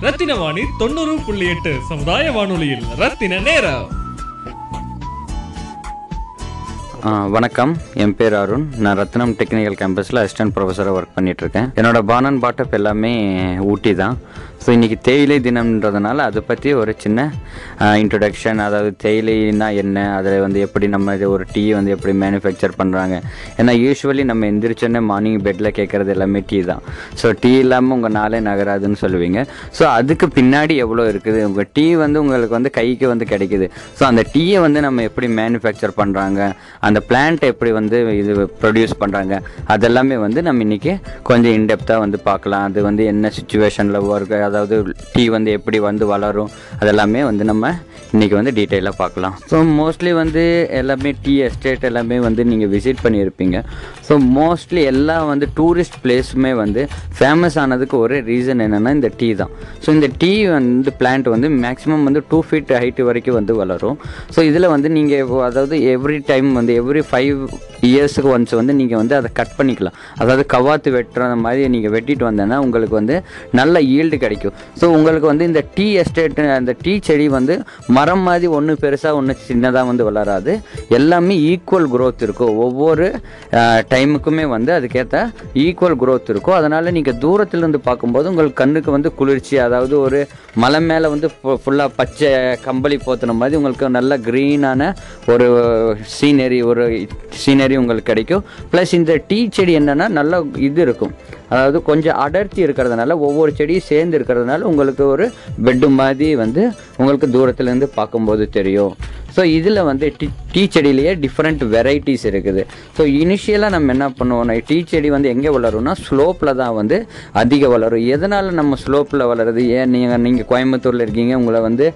ரத்தின வாணி தொண்ணூறு புள்ளி எட்டு சமுதாய வானொலியில். ரத்தின நேரம். வணக்கம். என் பேர் அருண். நான் ரத்னம் டெக்னிக்கல் கேம்பஸில் அசிஸ்டன்ட் ப்ரொஃபஸராக ஒர்க் பண்ணிகிட்ருக்கேன் என்னோடய பானன் பாட்டப் எல்லாமே ஊட்டி தான் ஸோ இன்றைக்கி தேயிலை தினம்ன்றதுனால அதை பற்றி ஒரு சின்ன இன்ட்ரொடக்ஷன் அதாவது தேயிலைனா என்ன? அதில் வந்து எப்படி நம்ம இது ஒரு டீ வந்து எப்படி மேனுஃபேக்சர் பண்ணுறாங்க ஏன்னா யூஸ்வலி நம்ம எந்திரிச்சோன்னே மார்னிங் பெட்டில் கேட்குறது எல்லாமே டீ தான். ஸோ டீ இல்லாமல் உங்கள் நாளே நகராதுன்னு சொல்லுவீங்க. ஸோ அதுக்கு பின்னாடி எவ்வளோ இருக்குது? உங்கள் டீ வந்து உங்களுக்கு வந்து கைக்கு வந்து கிடைக்குது. ஸோ அந்த டீயை வந்து நம்ம எப்படி மேனுஃபேக்சர் பண்ணுறாங்க அந்த பிளான்ட் எப்படி வந்து இது ப்ரொடியூஸ் பண்ணுறாங்க அதெல்லாமே வந்து நம்ம இன்றைக்கி கொஞ்சம் இன்டெப்த்தாக வந்து பார்க்கலாம். அது வந்து என்ன சுச்சுவேஷனில் ஒர்க் அதாவது டீ வந்து எப்படி வந்து வளரும் அதெல்லாமே வந்து நம்ம இன்றைக்கி வந்து டீட்டெயிலாக பார்க்கலாம். ஸோ மோஸ்ட்லி வந்து எல்லாமே டீ எஸ்டேட் எல்லாமே வந்து நீங்கள் விசிட் பண்ணியிருப்பீங்க. ஸோ மோஸ்ட்லி எல்லா வந்து டூரிஸ்ட் பிளேஸுமே வந்து ஃபேமஸ் ஆனதுக்கு ஒரே ரீசன் என்னென்னா இந்த டீ தான். ஸோ இந்த டீ வந்து பிளான்ட் வந்து மேக்ஸிமம் வந்து டூ ஃபீட் ஹைட்டு வரைக்கும் வந்து வளரும். ஸோ இதில் வந்து நீங்கள் அதாவது எவ்ரி டைம் வந்து எவ்ரி ஃபைவ் இயர்ஸுக்கு ஒன்ஸ் வந்து நீங்கள் வந்து அதை கட் பண்ணிக்கலாம். அதாவது கவாத்து வெட்டுற மாதிரி நீங்கள் வெட்டிட்டு வந்தேன்னா உங்களுக்கு வந்து நல்ல ஈல்டு கிடைக்கும். ஸோ உங்களுக்கு வந்து இந்த டீ எஸ்டேட் அந்த டீ செடி வந்து மரம் மாதிரி ஒன்று பெருசாக ஒன்று சின்னதாக வந்து வளராது. எல்லாமே ஈக்குவல் க்ரோத் இருக்கும். ஒவ்வொரு டைமுக்குமே வந்து அதுக்கேற்ற ஈக்குவல் க்ரோத் இருக்கும். அதனால் நீங்கள் தூரத்துலேருந்து பார்க்கும்போது உங்களுக்கு கண்ணுக்கு வந்து குளிர்ச்சி அதாவது ஒரு மலை மேலே வந்து ஃபுல்லாக பச்சை கம்பளி போத்துன மாதிரி உங்களுக்கு நல்ல க்ரீனான ஒரு சீனரி ஒரு சீனரி உங்களுக்கு கிடைக்கும். ப்ளஸ் இந்த டீ செடி என்னென்னா நல்ல இது இருக்கும். அதாவது கொஞ்சம் அடர்த்தி இருக்கிறதுனால ஒவ்வொரு செடியும் சேர்ந்து இருக்கிறதுனால உங்களுக்கு ஒரு பெட்டு மாதிரி வந்து உங்களுக்கு தூரத்துலேருந்து பார்க்கும்போது தெரியும். ஸோ இதில் வந்து டீ டீ செடியிலேயே டிஃப்ரெண்ட் வெரைட்டிஸ் இருக்குது. ஸோ இனிஷியலாக நம்ம என்ன பண்ணுவோம்னா டீ செடி வந்து எங்கே வளரும்னா ஸ்லோப்பில் தான் வந்து அதிக வளரும். எதனால் நம்ம ஸ்லோப்பில் வளருது? ஏன் நீங்கள் நீங்கள் கோயம்புத்தூரில் இருக்கீங்க உங்களை வந்து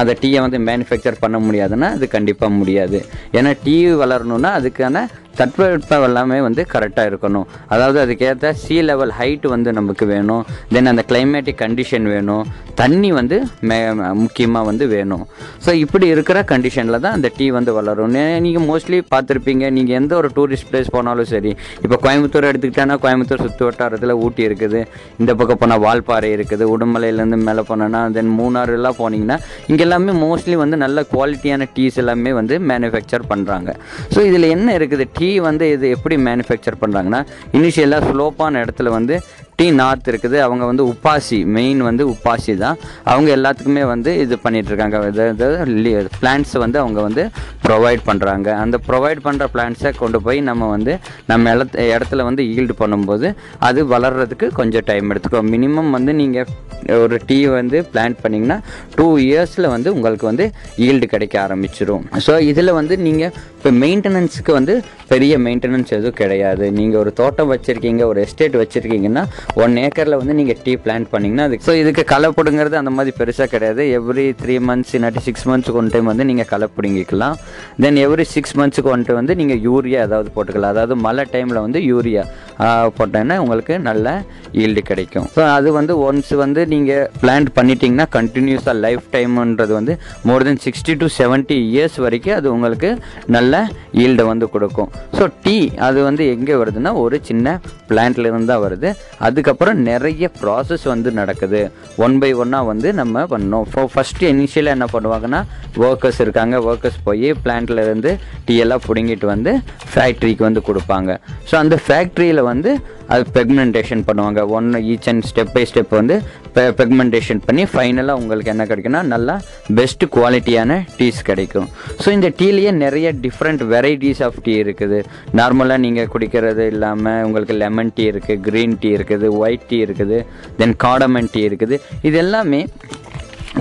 அந்த டீயை வந்து மேனுஃபேக்சர் பண்ண முடியாதுன்னா அது கண்டிப்பாக முடியாது. ஏன்னா டீ வளரணும்னா அதுக்கான தட்பவெட்பம் எல்லாமே வந்து கரெக்டாக இருக்கணும். அதாவது அதுக்கேற்ற சீ லெவல் ஹைட் வந்து நமக்கு வேணும். தென் அந்த கிளைமேட்டிக் கண்டிஷன் வேணும். தண்ணி வந்து மே முக்கியமாக வந்து வேணும். ஸோ இப்படி இருக்கிற கண்டிஷனில் தான் அந்த டீ வந்து வளரும். நீங்கள் மோஸ்ட்லி பார்த்துருப்பீங்க. நீங்கள் எந்த ஒரு டூரிஸ்ட் பிளேஸ் போனாலும் சரி இப்போ கோயம்புத்தூர் எடுத்துக்கிட்டோன்னா கோயம்புத்தூர் சுற்று வட்டாரத்தில் ஊட்டி இருக்குது. இந்த பக்கம் போனால் வால்பாறை இருக்குது. உடுமலையிலேருந்து மேலே போனோன்னா தென் மூணாறுலாம் போனீங்கன்னா இங்கே எல்லாமே மோஸ்ட்லி வந்து நல்ல குவாலிட்டியான டீஸ் எல்லாமே வந்து மேனுஃபேக்சர் பண்ணுறாங்க ஸோ இதில் என்ன இருக்குது? டீ வந்து இது எப்படி மேனுஃபேக்சர் பண்ணுறாங்கன்னா இனிஷியலாக ஸ்லோப்பான இடத்துல வந்து டீ நார்த் இருக்குது. அவங்க வந்து உப்பாசி மெயின் வந்து உப்பாசி தான். அவங்க எல்லாத்துக்குமே வந்து இது பண்ணிகிட்ருக்காங்க பிளான்ஸ் வந்து அவங்க வந்து ப்ரொவைட் பண்ணுறாங்க அந்த ப்ரொவைட் பண்ணுற பிளான்ஸை கொண்டு போய் நம்ம வந்து நம்ம இடத்து இடத்துல வந்து ஈல்டு பண்ணும்போது அது வளர்கிறதுக்கு கொஞ்சம் டைம் எடுத்துக்கும். மினிமம் வந்து நீங்கள் ஒரு டீ வந்து பிளான்ட் பண்ணிங்கன்னா டூ இயர்ஸில் வந்து உங்களுக்கு வந்து ஈல்டு கிடைக்க ஆரம்பிச்சிடும் ஸோ இதில் வந்து நீங்கள் இப்போ மெயின்டெனன்ஸுக்கு வந்து பெரிய மெயின்டெனன்ஸ் எதுவும் கிடையாது. நீங்கள் ஒரு தோட்டம் வச்சுருக்கீங்க ஒரு எஸ்டேட் வச்சுருக்கீங்கன்னா ஒன் ஏக்கரில் வந்து நீங்கள் டீ பிளான்ட் பண்ணிங்கன்னா அதுக்கு ஸோ இதுக்கு களை பிடுங்கிறது அந்த மாதிரி பெருசாக கிடையாது. எவ்ரி த்ரீ மந்த்ஸ் இல்லாட்டி சிக்ஸ் மந்த்ஸுக்கு ஒன் டைம் வந்து நீங்கள் களை பிடுங்கிக்கலாம். தென் எவ்ரி சிக்ஸ் மந்த்ஸுக்கு ஒன் டைம் வந்து நீங்கள் யூரியா ஏதாவது போட்டுக்கலாம். அதாவது மழை டைமில் வந்து யூரியா போட்டோன்னா உங்களுக்கு நல்ல ஈல்டு கிடைக்கும். ஸோ அது வந்து ஒன்ஸ் வந்து நீங்கள் பிளான்ட் பண்ணிட்டீங்கன்னா கண்டினியூஸாக லைஃப் டைம்ன்றது வந்து more then sixty to seventy years வரைக்கும் அது உங்களுக்கு நல்ல ஈல்டை வந்து கொடுக்கும். ஸோ டீ அது வந்து எங்கே வருதுன்னா ஒரு சின்ன பிளான்ட்லேருந்து தான் வருது. அது அதுக்கப்புறம் நிறைய ப்ராசஸ் வந்து நடக்குது. ஒன் பை ஒன்னாக வந்து நம்ம பண்ணோம். ஃபோ ஃபஸ்ட்டு இனிஷியலாக என்ன பண்ணுவாங்கன்னா ஒர்க்கர்ஸ் இருக்காங்க. ஒர்க்கர்ஸ் போய் பிளான்ட்ல இருந்து டீ எல்லாம் பிடுங்கிட்டு வந்து ஃபேக்ட்ரிக்கு வந்து கொடுப்பாங்க. ஸோ அந்த ஃபேக்ட்ரியில் வந்து அது பெக்மெண்டேஷன் பண்ணுவாங்க. One each and step by step வந்து பெக்மெண்டேஷன் பண்ணி ஃபைனலாக உங்களுக்கு என்ன கிடைக்குன்னா நல்லா பெஸ்ட் குவாலிட்டியான டீஸ் கிடைக்கும். ஸோ இந்த டீலேயே நிறைய டிஃப்ரெண்ட் வெரைட்டிஸ் ஆஃப் டீ இருக்குது. நார்மலாக நீங்கள் குடிக்கிறது இல்லாமல் உங்களுக்கு லெமன் டீ இருக்குது க்ரீன் டீ இருக்குது ஒயிட் டீ இருக்குது தென் காடமன் டீ இருக்குது. இது எல்லாமே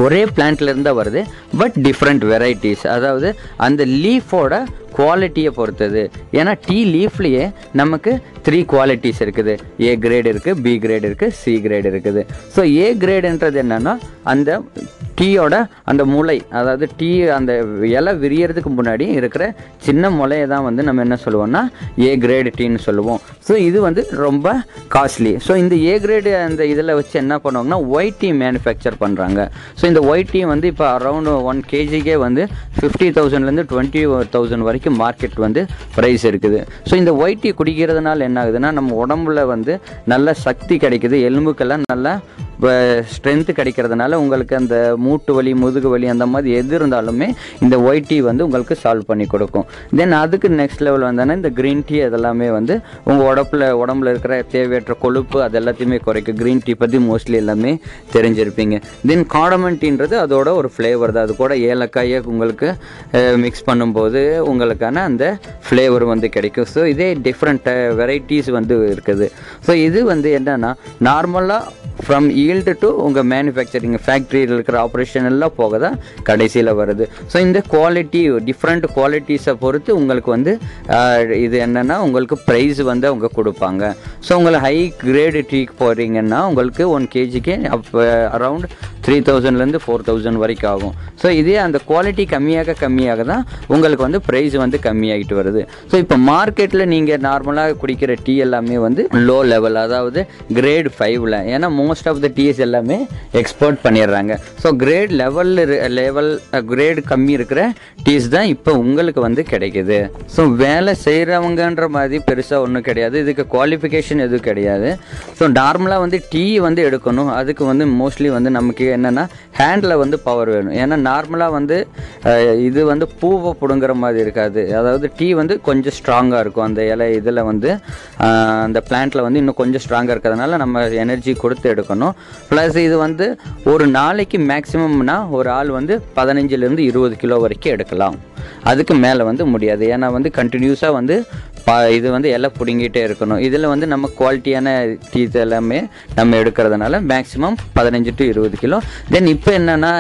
ஒரே பிளான்ட்லேருந்து வருது பட் டிஃப்ரெண்ட் வெரைட்டிஸ் அதாவது அந்த லீஃபோட குவாலிட்டியை பொறுத்தது. ஏன்னா டீ லீஃப்லேயே நமக்கு த்ரீ குவாலிட்டிஸ் இருக்குது. ஏ கிரேட் இருக்குது பி கிரேட் இருக்குது சி கிரேட் இருக்குது. ஸோ ஏ கிரேடுன்றது என்னென்னா அந்த டீயோட அந்த முளை அதாவது டீ அந்த இலை விரியறதுக்கு முன்னாடி இருக்கிற சின்ன முளையை தான் வந்து நம்ம என்ன சொல்லுவோம்னா ஏ கிரேடு டீன்னு சொல்லுவோம். ஸோ இது வந்து ரொம்ப காஸ்ட்லி ஸோ இந்த ஏ கிரேடு அந்த இதில் வச்சு என்ன பண்ணுவாங்கன்னா ஒயிட் டீ மேனுஃபேக்சர் பண்ணுறாங்க ஸோ இந்த ஒயிட் டீ வந்து இப்போ அரௌண்ட் ஒன் கேஜிக்கே வந்து ஃபிஃப்டி தௌசண்ட்லேருந்து டுவெண்ட்டி தௌசண்ட் வரைக்கும் மார்க்கெட் வந்து ப்ரைஸ் இருக்குது. ஸோ இந்த ஒயிட் டீ குடிக்கிறதுனால என்ன ஆகுதுன்னா நம்ம உடம்புல வந்து நல்ல சக்தி கிடைக்குது. எலும்புக்கெல்லாம் நல்லா ஸ்ட்ரென்த்து கிடைக்கிறதுனால உங்களுக்கு அந்த மூட்டு வலி முதுகு வலி அந்த மாதிரி எது இருந்தாலுமே இந்த ஒயிட் டீ வந்து உங்களுக்கு சால்வ் பண்ணி கொடுக்கும். தென் அதுக்கு நெக்ஸ்ட் லெவல் வந்தோன்னா இந்த க்ரீன் டீ அதெல்லாமே வந்து உங்கள் உடம்புல உடம்புல இருக்கிற தேவையற்ற கொழுப்பு அது எல்லாத்தையுமே குறைக்கும். க்ரீன் டீ பற்றி மோஸ்ட்லி எல்லாமே தெரிஞ்சிருப்பீங்க. தென் காடமன் டீன்றது அதோட ஒரு ஃப்ளேவர் தான். அது கூட ஏலக்காயை உங்களுக்கு மிக்ஸ் பண்ணும்போது உங்களுக்கான அந்த ஃப்ளேவர் வந்து கிடைக்கும். ஸோ இதே டிஃப்ரெண்ட் வெரைட்டிஸ் வந்து இருக்குது. ஸோ இது வந்து என்னென்னா நார்மலாக ஃப்ரம் ஈல்டு டு உங்கள் மேனுஃபேக்சரிங் ஃபேக்ட்ரியில் இருக்கிற ஆப்ரேஷன் எல்லாம் போக தான் கடைசியில் வருது. ஸோ இந்த குவாலிட்டி டிஃப்ரெண்ட் குவாலிட்டிஸை பொறுத்து உங்களுக்கு வந்து இது என்னென்னா உங்களுக்கு ப்ரைஸ் வந்து அவங்க கொடுப்பாங்க. ஸோ உங்களை ஹை கிரேடு டீக்கு போகிறீங்கன்னா உங்களுக்கு ஒன் கேஜிக்கு அப்போ அரவுண்ட் த்ரீ தௌசண்ட்லேருந்து ஃபோர் தௌசண்ட் வரைக்கும் ஆகும். ஸோ இதே அந்த குவாலிட்டி கம்மியாக கம்மியாக தான் உங்களுக்கு வந்து ப்ரைஸ் வந்து கம்மியாகிட்டு வருது. ஸோ இப்போ மார்க்கெட்டில் நீங்கள் நார்மலாக குடிக்கிற டீ எல்லாமே வந்து லோ லெவல் அதாவது கிரேட் ஃபைவ்ல ஏன்னா மோஸ்ட் ஆஃப் த டீஸ் எல்லாமே எக்ஸ்போர்ட் பண்ணிடுறாங்க. ஸோ கிரேட் லெவலில் லெவல் கிரேடு கம்மி இருக்கிற டீஸ் தான் இப்போ உங்களுக்கு வந்து கிடைக்குது. ஸோ வேலை செய்கிறவங்கன்ற மாதிரி பெருசாக ஒன்றும் கிடையாது. இதுக்கு குவாலிஃபிகேஷன் எதுவும் கிடையாது. ஸோ நார்மலாக வந்து டீ வந்து எடுக்கணும். அதுக்கு வந்து மோஸ்ட்லி வந்து நமக்கு என்னென்னா ஹேண்டில் வந்து பவர் வேணும். ஏன்னா நார்மலாக வந்து இது வந்து பூவை பிடுங்குற மாதிரி இருக்காது. அதாவது டீ வந்து கொஞ்சம் ஸ்ட்ராங்காக இருக்கும். அந்த இலை இதில் வந்து அந்த பிளான்ட்டில் வந்து இன்னும் கொஞ்சம் ஸ்ட்ராங்காக இருக்கிறதுனால நம்ம எனர்ஜி கொடுத்து எடுக்கணும். ப்ளஸ் இது வந்து ஒரு நாளைக்கு மேக்ஸிமம்னா ஒரு ஆள் வந்து பதினஞ்சுலேருந்து இருபது கிலோ வரைக்கும் எடுக்கலாம். அதுக்கு மேலே வந்து முடியாது. ஏன்னா வந்து கண்டினியூஸாக வந்து பா இது வந்து எல்லாம் பிடுங்கிட்டே இருக்கணும். இதில் வந்து நம்ம குவாலிட்டியான டீத் எல்லாமே நம்ம எடுக்கிறதுனால மேக்ஸிமம் பதினஞ்சு டு இருபது கிலோ. தென் இப்போ என்னென்னா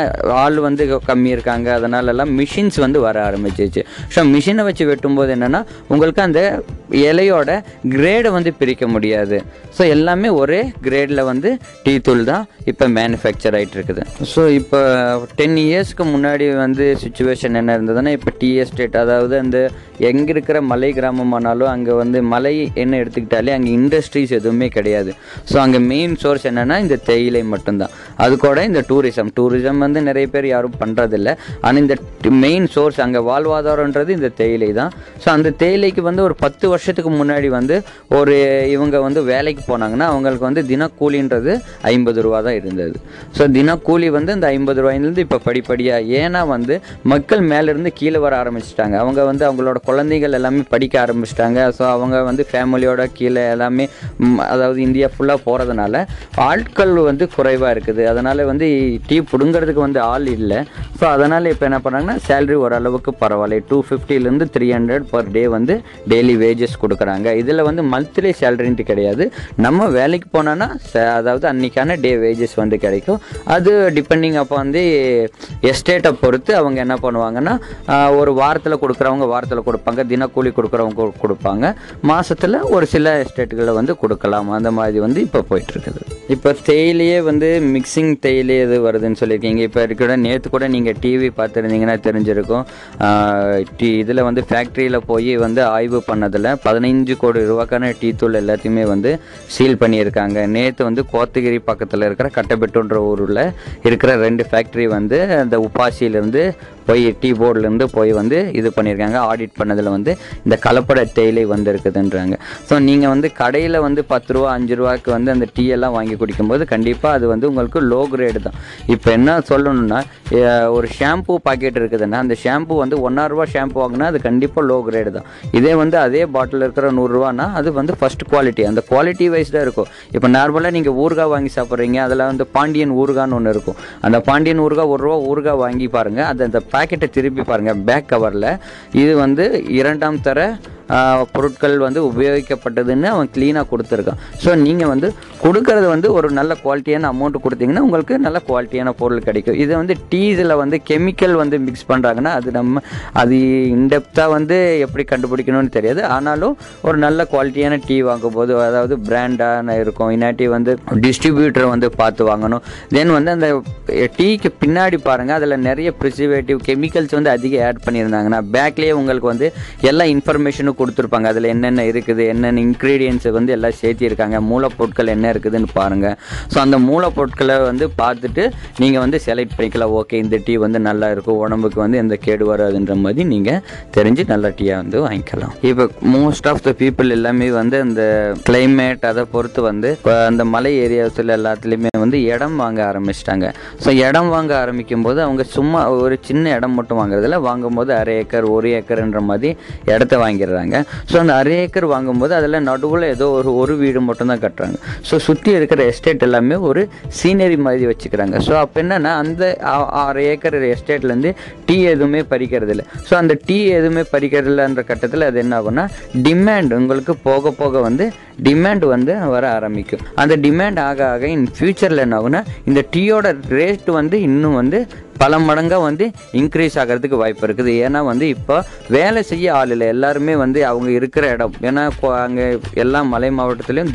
ஆள் வந்து கம்மி இருக்காங்க. அதனாலலாம் மிஷின்ஸ் வந்து வர ஆரம்பிச்சிச்சு ஸோ மிஷினை வச்சு வெட்டும்போது என்னென்னா உங்களுக்கு அந்த இலையோட கிரேடை வந்து பிரிக்க முடியாது. ஸோ எல்லாமே ஒரே கிரேடில் வந்து டீ தூள் தான் இப்போ மேனுஃபேக்சர் ஆகிட்டு இருக்குது ஸோ இப்போ டென் இயர்ஸ்க்கு முன்னாடி வந்து சுச்சுவேஷன் என்ன இருந்ததுன்னா இப்போ டீ எஸ்டேட் அதாவது அந்த எங்கே இருக்கிற மலை கிராமமானாலும் அங்கே வந்து மலை என்ன எடுத்துக்கிட்டாலே அங்கே இண்டஸ்ட்ரீஸ் எதுவுமே கிடையாது. ஸோ அங்கே மெயின் சோர்ஸ் என்னென்னா இந்த தேயிலை மட்டும்தான். அது கூட இந்த டூரிசம் டூரிசம் வந்து நிறைய பேர் யாரும் பண்ணுறதில்ல ஆனால் இந்த மெயின் சோர்ஸ் அங்கே வாழ்வாதாரன்றது இந்த தேயிலை தான். ஸோ அந்த தேயிலைக்கு வந்து ஒரு பத்து வருஷம் வருஷத்துக்கு முன்னாடி வந்து ஒரு இவங்க வந்து வேலைக்கு போனாங்கன்னா அவங்களுக்கு வந்து தினக்கூலின்றது ஐம்பது ரூபா தான் இருந்தது. ஸோ தினக்கூலி வந்து இந்த ஐம்பது ரூபாயிலேருந்து இப்போ படிப்படியாக ஏன்னா வந்து மக்கள் மேலேருந்து கீழே வர ஆரம்பிச்சிட்டாங்க. அவங்க வந்து அவங்களோட குழந்தைகள் எல்லாமே படிக்க ஆரம்பிச்சிட்டாங்க. ஸோ அவங்க வந்து ஃபேமிலியோட கீழே எல்லாமே அதாவது இந்தியா ஃபுல்லாக போகிறதுனால ஆட்கள் வந்து குறைவாக இருக்குது. அதனால் வந்து டீ பிடுங்கிறதுக்கு வந்து ஆள் இல்லை. ஸோ அதனால் இப்போ என்ன பண்ணுறாங்கன்னா சேலரி ஓரளவுக்கு பரவாயில்ல. டூ ஃபிஃப்டிலேருந்து த்ரீ ஹண்ட்ரட் பர் டே வந்து டெய்லி வேஜஸ் கொடுக்குறாங்க. இதில் வந்து மந்த்லி சேலரின்ட்டு கிடையாது. நம்ம வேலைக்கு போனோன்னா அதாவது அன்றைக்கான டே வேஜஸ் வந்து கிடைக்கும். அது டிபெண்டிங் அப்போ வந்து எஸ்டேட்டை பொறுத்து அவங்க என்ன பண்ணுவாங்கன்னா ஒரு வாரத்தில் கொடுக்குறவங்க வாரத்தில் கொடுப்பாங்க தினக்கூலி கொடுக்குறவங்க கொடுப்பாங்க. மாதத்தில் ஒரு சில எஸ்டேட்டுகளை வந்து கொடுக்கலாம். அந்த மாதிரி வந்து இப்போ போயிட்டுருக்குது இப்போ தேயிலையே வந்து மிக்சிங் தேயிலை எது வருதுன்னு சொல்லியிருக்கீங்க. இப்போ இருக்கிற நேற்று கூட நீங்கள் டிவி பார்த்துருந்தீங்கன்னா தெரிஞ்சிருக்கும். டீ இதில் வந்து ஃபேக்ட்ரியில் போய் வந்து ஆய்வு பண்ணதில் பதினைஞ்சு கோடி ரூபாய்க்கான டீ தூள் எல்லாத்தையுமே வந்து சீல் பண்ணியிருக்காங்க. நேற்று வந்து கோத்தகிரி பக்கத்தில் இருக்கிற கட்டபெட்டுன்ற ஊரில் இருக்கிற ரெண்டு ஃபேக்ட்ரி வந்து அந்த உப்பாசியிலேருந்து போய் டீ போர்டுலேருந்து போய் வந்து இது பண்ணியிருக்காங்க ஆடிட் பண்ணதில் வந்து இந்த கலப்பட தேயிலை வந்திருக்குதுன்றாங்க. ஸோ நீங்கள் வந்து கடையில் வந்து பத்து ரூபா அஞ்சு ரூபாய்க்கு வந்து அந்த டீ எல்லாம் வாங்கி குடிக்கும்போது கண்டிப்பாக அது வந்து உங்களுக்கு லோ கிரேடு தான். இப்போ என்ன சொல்லணும்னா ஒரு ஷாம்பு பாக்கெட் இருக்குதுன்னா அந்த ஷாம்பு வந்து ஒன்றா ஷாம்பு வாங்கினா அது கண்டிப்பாக லோ கிரேடு தான். இதே வந்து அதே பாட்டில் இருக்கிற நூறுரூவானா அது வந்து ஃபஸ்ட் குவாலிட்டி அந்த குவாலிட்டி வைஸ்டாக இருக்கும். இப்போ நார்மலாக நீங்கள் ஊறுகாய் வாங்கி சாப்பிட்றீங்க அதில் வந்து பாண்டியன் ஊறுகான்னு ஒன்று இருக்கும். அந்த பாண்டியன் ஊறுகாய் ஒரு ரூபா ஊறுகாய் வாங்கி பாருங்கள் அது அந்த பாக்கெட்டை திருப்பி பாருங்கள் பேக் கவரில் இது வந்து இரண்டாம் தர பொருட்கள் வந்து உபயோகிக்கப்பட்டதுன்னு அவன் க்ளீனாக கொடுத்துருக்கான். ஸோ நீங்கள் வந்து கொடுக்கறது வந்து ஒரு நல்ல குவாலிட்டியான அமௌண்ட் கொடுத்தீங்கன்னா உங்களுக்கு நல்ல குவாலிட்டியான பொருள் கிடைக்கும். இது வந்து டீஸில் வந்து கெமிக்கல் வந்து மிக்ஸ் பண்ணுறாங்கன்னா அது நம்ம அது இன்டெப்த்தாக வந்து எப்படி கண்டுபிடிக்கணும்னு தெரியாது. ஆனாலும் ஒரு நல்ல குவாலிட்டியான டீ வாங்கும்போது அதாவது பிராண்டான இருக்கும். இன்னாட்டி வந்து டிஸ்ட்ரிபியூட்டர் வந்து பார்த்து வாங்கணும். தென் வந்து அந்த டீக்கு பின்னாடி பாருங்கள் அதில் நிறைய ப்ரிசர்வேட்டிவ் கெமிக்கல்ஸ் வந்து அதிகம் ஆட் பண்ணியிருந்தாங்கன்னா பேக்லேயே உங்களுக்கு வந்து எல்லா இன்ஃபர்மேஷனும் கொடுத்துருப்பாங்க. அதில் என்னென்ன இருக்குது என்னென்ன இன்க்ரீடியன்ஸை வந்து எல்லாம் சேர்த்திருக்காங்க மூலப்பொருட்கள் என்ன இருக்குதுன்னு பாருங்கள் ஸோ அந்த மூலப்பொருட்களை வந்து பார்த்துட்டு நீங்கள் வந்து செலக்ட் பண்ணிக்கலாம். ஓகே இந்த டீ வந்து நல்லா இருக்கும் உடம்புக்கு வந்து எந்த கேடு வராதுன்ற மாதிரி நீங்கள் தெரிஞ்சு நல்ல டீயாக வந்து வாங்கிக்கலாம். இப்போ மோஸ்ட் ஆஃப் த பீப்புள் எல்லாமே வந்து அந்த கிளைமேட் அதை பொறுத்து வந்து இப்போ அந்த மலை ஏரியாஸில் எல்லாத்துலேயுமே வந்து இடம் வாங்க ஆரம்பிச்சிட்டாங்க. ஸோ இடம் வாங்க ஆரம்பிக்கும் போது அவங்க சும்மா ஒரு சின்ன இடம் மட்டும் வாங்குறதில்ல. வாங்கும்போது அரை ஏக்கர் ஒரு ஏக்கர்ன்ற மாதிரி இடத்த வாங்கிடுறாங்க. ஸோ அந்த அரை ஏக்கர் வாங்கும்போது அதில் நடுவில் ஏதோ ஒரு ஒரு வீடு மட்டும்தான் கட்டுறாங்க. ஸோ சுற்றி இருக்கிற எஸ்டேட் எல்லாமே ஒரு சீனரி மாதிரி வச்சுக்கிறாங்க. ஸோ அப்போ என்னென்னா அந்த அரை ஏக்கர் எஸ்டேட்லேருந்து டீ எதுவுமே பறிக்கிறது இல்லை. ஸோ அந்த டீ எதுவுமே பறிக்கிறதில்லன்ற கட்டத்தில் அது என்ன ஆகும்னா டிமாண்ட் உங்களுக்கு போக போக வந்து டிமாண்ட் வந்து வர ஆரம்பிக்கும். அந்த டிமாண்ட் ஆக ஆக இன் ஃபியூச்சரில் என்ன ஆகுனா இந்த டீயோட ரேட் வந்து இன்னும் வந்து பல மடங்காக வந்து இன்க்ரீஸ் ஆகிறதுக்கு வாய்ப்பு இருக்குது. ஏன்னா வந்து இப்போ வேலை செய்ய ஆள் இல்லை. எல்லாருமே வந்து அவங்க இருக்கிற இடம். ஏன்னா அங்கே எல்லா மலை மாவட்டத்துலேயும்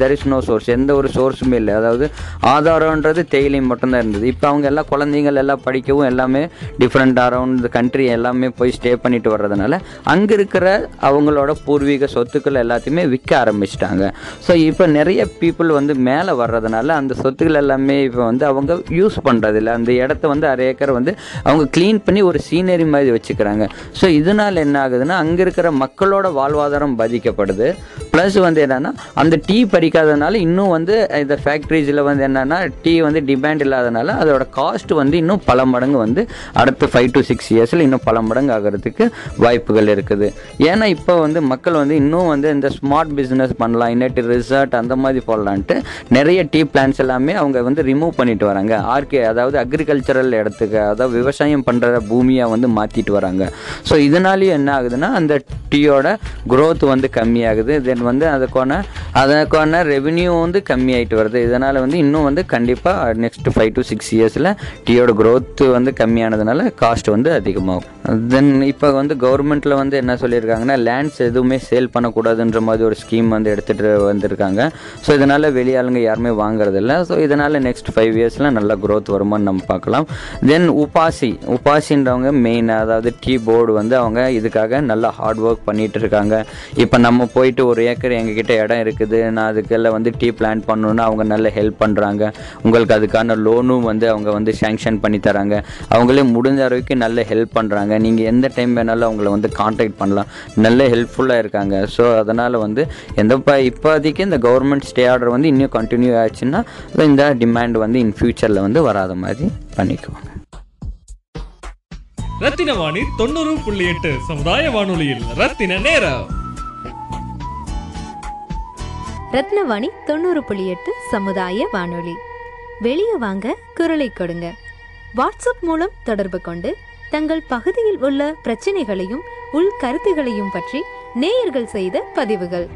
தெர் இஸ் நோ சோர்ஸ் எந்த ஒரு சோர்ஸுமே இல்லை. அதாவது ஆதாரம்ன்றது தேயிலை மட்டும்தான் இருந்தது. இப்போ அவங்க எல்லா குழந்தைங்கள் எல்லாம் படிக்கவும் எல்லாமே டிஃப்ரெண்ட் அரவுண்ட் கண்ட்ரி எல்லாமே போய் ஸ்டே பண்ணிட்டு வர்றதுனால அங்கே இருக்கிற அவங்களோட பூர்வீக சொத்துக்கள் எல்லாத்தையுமே விற்க ஆரம்பிச்சிட்டாங்க. ஸோ இப்போ நிறைய பீப்புள் வந்து மேலே வர்றதுனால அந்த சொத்துக்கள் எல்லாமே இப்போ வந்து அவங்க யூஸ் பண்ணுறதில்ல அந்த இடத்த வந்து ஆறு ஏக்கர் வந்து அவங்க க்ளீன் பண்ணி ஒரு சீனரி மாதிரி வச்சுக்கிறாங்க. ஸோ இதனால் என்ன ஆகுதுன்னா அங்கே இருக்கிற மக்களோட வாழ்வாதாரம் பாதிக்கப்படுது. ப்ளஸ் வந்து என்னென்னா அந்த டீ பறிக்காதனால இன்னும் வந்து இந்த ஃபேக்ட்ரிஸில் வந்து என்னென்னா டீ வந்து டிமாண்ட் இல்லாதனால அதோட காஸ்ட் வந்து இன்னும் பல மடங்கு வந்து அடுத்த ஃபைவ் டு சிக்ஸ் இயர்ஸில் இன்னும் பல மடங்கு ஆகிறதுக்கு வாய்ப்புகள் இருக்குது. ஏன்னா இப்போ வந்து மக்கள் வந்து இன்னும் வந்து இந்த ஸ்மார்ட் பிஸ்னஸ் பண்ணலாம் இன்னட்டு ரிசார்ட் அந்த மாதிரி போடலான்ட்டு நிறைய டீ பிளான்ஸ் எல்லாமே அவங்க வந்து ரிமூவ் பண்ணிட்டு வராங்க. ஆர்கே அதாவது அக்ரிகல்ச்சரல் இடத்துக்கு அதாவது விவசாயம் பண்ணுற பூமியாக வந்து மாற்றிட்டு வராங்க. ஸோ இதனாலேயும் என்ன ஆகுதுன்னா அந்த டீயோட க்ரோத் வந்து கம்மியாகுது. தென் வந்து அதுக்கான அதுக்கான ரெவென்யூ வந்து கம்மியாயிட்டு வருது. இதனால் வந்து இன்னும் வந்து கண்டிப்பாக நெக்ஸ்ட் ஃபைவ் டு சிக்ஸ் இயர்ஸில் டீயோட க்ரோத் வந்து கம்மியானதுனால காஸ்ட் வந்து அதிகமாகும். தென் இப்போ வந்து கவர்மெண்ட்டில் வந்து என்ன சொல்லியிருக்காங்கன்னா லேண்ட்ஸ் எதுவுமே சேல் பண்ணக்கூடாதுன்ற மாதிரி ஒரு ஸ்கீம் வந்து எடுத்துகிட்டு வந்திருக்காங்க. ஸோ இதனால் வெளியாளுங்க யாருமே வாங்குறதில்ல. ஸோ இதனால் நெக்ஸ்ட் ஃபைவ் இயர்ஸில் நல்லா க்ரோத் வருமான்னு நம்ம பார்க்கலாம். தென் உபாசி உபாசின்றவங்க மெயின் அதாவது டீ போர்டு வந்து அவங்க இதுக்காக நல்லா ஹார்ட் ஒர்க் பண்ணிட்டு இருக்காங்க இப்போ நம்ம போயிட்டு ஒரு ஏக்கர் எங்ககிட்ட இடம் இருக்குது. நான் அதுக்கெல்லாம் வந்து டீ பிளான் பண்ணணும்னு அவங்க நல்ல ஹெல்ப் பண்ணுறாங்க உங்களுக்கு அதுக்கான லோனும் வந்து அவங்க வந்து சேங்ஷன் பண்ணி தராங்க. அவங்களே முடிஞ்ச அளவுக்கு நல்ல ஹெல்ப் பண்ணுறாங்க நீங்கள் எந்த டைம் வேணாலும் அவங்கள வந்து காண்டாக்ட் பண்ணலாம். நல்ல ஹெல்ப்ஃபுல்லாக இருக்காங்க. ஸோ அதனால் வந்து எந்த ப இப்போதைக்கு இந்த கவர்மெண்ட் ஸ்டே ஆர்டர் வந்து இன்னும் கண்டினியூ ஆச்சுன்னா இந்த டிமாண்ட் வந்து இன் ஃபியூச்சரில் வந்து வராத மாதிரி பண்ணிக்குவாங்க. ரத்தின வாணி தொண்ணூறு புள்ளி எட்டு சமுதாய வானொலியில் ரத்தின நேரம். ரத்னவாணி தொண்ணூறு புள்ளி எட்டு சமுதாய வானொலி. வெளியே வாங்க குரலை கொடுங்க. வாட்ஸ்அப் மூலம் தொடர்பு கொண்டு தங்கள் பகுதியில் உள்ள பிரச்சனைகளையும் உள் கருத்துகளையும் பற்றி நேயர்கள் செய்த பதிவுகள்.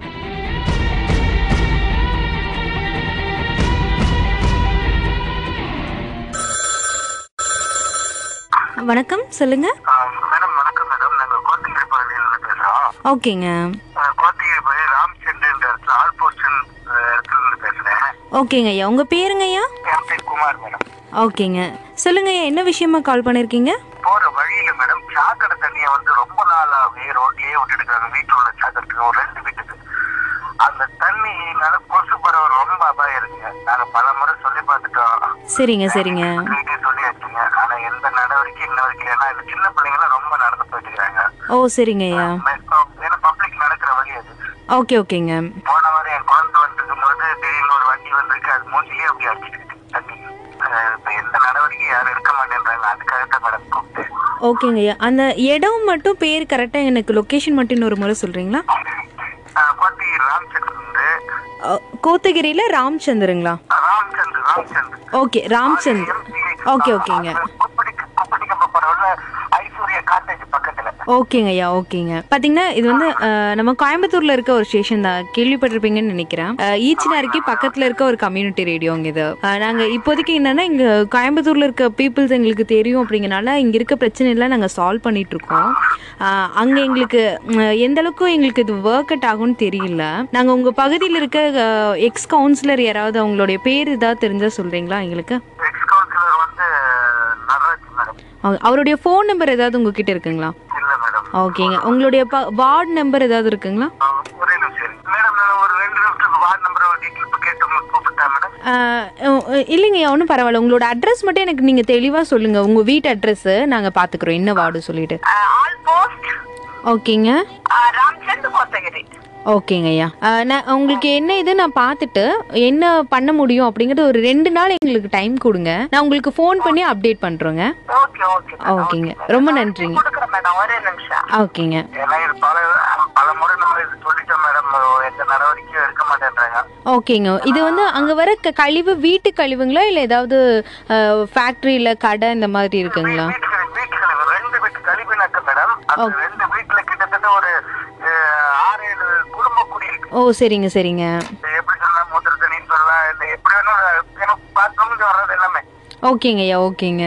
வணக்கம் சொல்லுங்க. மேடம் வணக்கம் மேடம். நாங்க கோத்தகிரி பகுதியிலிருந்து பேசுறோம். ஓகேங்க. கோத்தகிரி பகுதி ராம்சென்ட் என்ற இடத்துல ஆல் போஸ்டன் இடத்துல இருந்து பேசுறேன். ஓகேங்க ஐயா. உங்க பேருங்க ஐயா? என் பேர் குமார் மேடம். ஓகேங்க. சொல்லுங்க ஐயா என்ன விஷயமா கால் பண்ணிருக்கீங்க? போற வழியில மேடம் சாக்கடை தண்ணியை வந்து ரொம்ப நாளாவே ரோட்லயே விட்டுட்டு இருக்காங்க வீட்டுல உள்ள சாக்கடைக்கு ஒரு ரெண்டு வீட்டுக்கு. அந்த தண்ணினால கொசு பரவ ரொம்ப அபாயம் இருக்குங்க. நாங்க பல முறை சொல்லி பார்த்துட்டோம். சரிங்க சரிங்க வீட்டே சொல்லி வச்சுங்க ஆனா எந்த நடவடிக்கை ஏன்னா இந்த சின்ன பிள்ளைங்க ரொம்ப நடந்து போயிட்டு இருக்காங்க ஓ சரிங்க ஐயா. ஏன்னா பப்ளிக் நடக்கிற வழி அது. ஓகே ஓகேங்க. போன வாரம் என் குழந்தை வந்துருக்கும் போது திடீர்னு ஒரு வண்டி வந்திருக்கு. அது மூஞ்சிலே அப்படி அடிச்சுக்கிட்டு தண்ணி. இப்ப எந்த நடவடிக்கை யாரும் எடுக்க மாட்டேன்றாங்க. அதுக்காக தான் மேடம் கூப்பிட்டேன். ஓகேங்க ஐயா. அந்த இடம் மட்டும் பேர் கரெக்டாக எனக்கு லொக்கேஷன் மட்டும் இன்னொரு முறை சொல்கிறீங்களா கோத்தகிரியில் ராம்சந்தருங்களா? ராம்சந்த் ராம்சந்த். ஓகே ராம்சந்த். ஓகே ஓகேங்க. ஓகேங்க ஐயா ஓகேங்க. பார்த்தீங்கன்னா இது வந்து நம்ம கோயம்புத்தூர்ல இருக்க ஒரு ஸ்டேஷன் தான். கேள்விப்பட்டிருப்பீங்கன்னு நினைக்கிறேன். அஹ், ஈச்சனாருக்கு பக்கத்துல இருக்க ஒரு கம்யூனிட்டி ரேடியோங்க இது. நாங்க இப்போதைக்கு என்னன்னா இங்க கோயம்புத்தூர்ல இருக்க பீப்புள்ஸ் எங்களுக்கு தெரியும் அப்படிங்கறனால இங்க இருக்க பிரச்சனை எல்லாம் நாங்க சால்வ் பண்ணிட்டு இருக்கோம் அங்க எங்களுக்கு எந்த அளவுக்கு எங்களுக்கு இது ஒர்க் அவுட் ஆகும்னு தெரியல. நாங்க உங்க பகுதியில் இருக்க எக்ஸ் கவுன்சிலர் யாராவது அவங்களுடைய பேர் ஏதாவது தெரிஞ்சா சொல்றீங்களா எங்களுக்கு? அவருடைய ஃபோன் நம்பர் ஏதாவது உங்ககிட்ட இருக்குங்களா? ஓகேங்க. உங்களுடைய வார்டு நம்பர் ஏதாவது இருக்குங்களா? இல்லைங்கய்யா ஒன்றும் பரவாயில்ல. உங்களோட அட்ரஸ் மட்டும் எனக்கு நீங்கள் தெளிவாக சொல்லுங்கள் உங்கள் வீட்டு அட்ரஸ்ஸு நாங்கள் பார்த்துக்குறோம் என்ன வார்டு சொல்லிட்டு. ஓகேங்க. ராம்சந்த் கோத்தகிரி. ஓகேங்க ஐயா. நான் உங்களுக்கு என்ன இது நான் பார்த்துட்டு என்ன பண்ண முடியும் அப்படிங்கிறது ஒரு ரெண்டு நாள் எங்களுக்கு டைம் கொடுங்க. நான் உங்களுக்கு ஃபோன் பண்ணி அப்டேட் பண்ணுறோங்க ஓகே ஓகே ஓகேங்க. ரொம்ப நன்றிங்க. ஓகேங்க. ஓகேங்க. இது வந்து அங்கே வர கழிவு வீட்டு கழிவுங்களா இல்லை ஏதாவது ஃபேக்ட்ரியில் கடை இந்த மாதிரி இருக்குங்களா? கழிவு வீட்டு கழிவு. ரெண்டு வீட்டு கழிவுனாக்க மேடம். ரெண்டு வீட்டுல கிட்டத்தட்ட ஒரு ஆறு ஏழு ஓ சரிங்க சரிங்க. எப்படி சொல்லலாம் மூத்திர தண்ணின்னு சொல்லலாம். இல்லை எப்படி வேணும் பாத்ரூமுக்கு வர்றது எல்லாமே. ஓகேங்க ஐயா ஓகேங்க.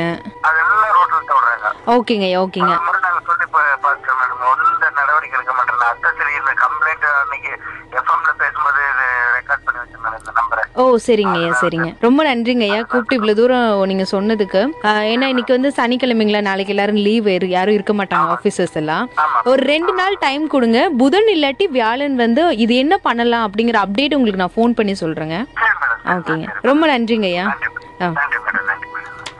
அதெல்லாம் ரோட்ல விடுறாங்க. ஓகேங்க ஐயா ஓகேங்க பல முறை நாங்க சொல்லி பா- பார்க்கிறோம் மேடம் எந்த நடவடிக்கை எடுக்க மாட்டேன் அட்ரஸ் சரியில்லை கம்ப்ளைண்ட் அன்னைக்கு எஃப்எம்ல பேசும்போது இது ரெக்கார்ட் பண்ணி வச்சிருந்தேன் இந்த நம்பரை ஓ சரிங்க ஐயா சரிங்க. ரொம்ப நன்றிங்க ஐயா. கூப்பிட்டு இவ்வளோ தூரம் நீங்கள் சொன்னதுக்கு. ஏன்னா இன்னைக்கு வந்து சனிக்கிழமைங்களா நாளைக்கு எல்லாரும் லீவ் யாரும் இருக்க மாட்டாங்க ஆஃபீஸர்ஸ் எல்லாம். ஒரு ரெண்டு நாள் டைம் கொடுங்க. புதன் இல்லாட்டி வியாழன் வந்து இது என்ன பண்ணலாம் அப்படிங்கிற அப்டேட் உங்களுக்கு நான் ஃபோன் பண்ணி சொல்கிறேங்க ஓகேங்க ரொம்ப நன்றிங்க ஐயா. ஆ.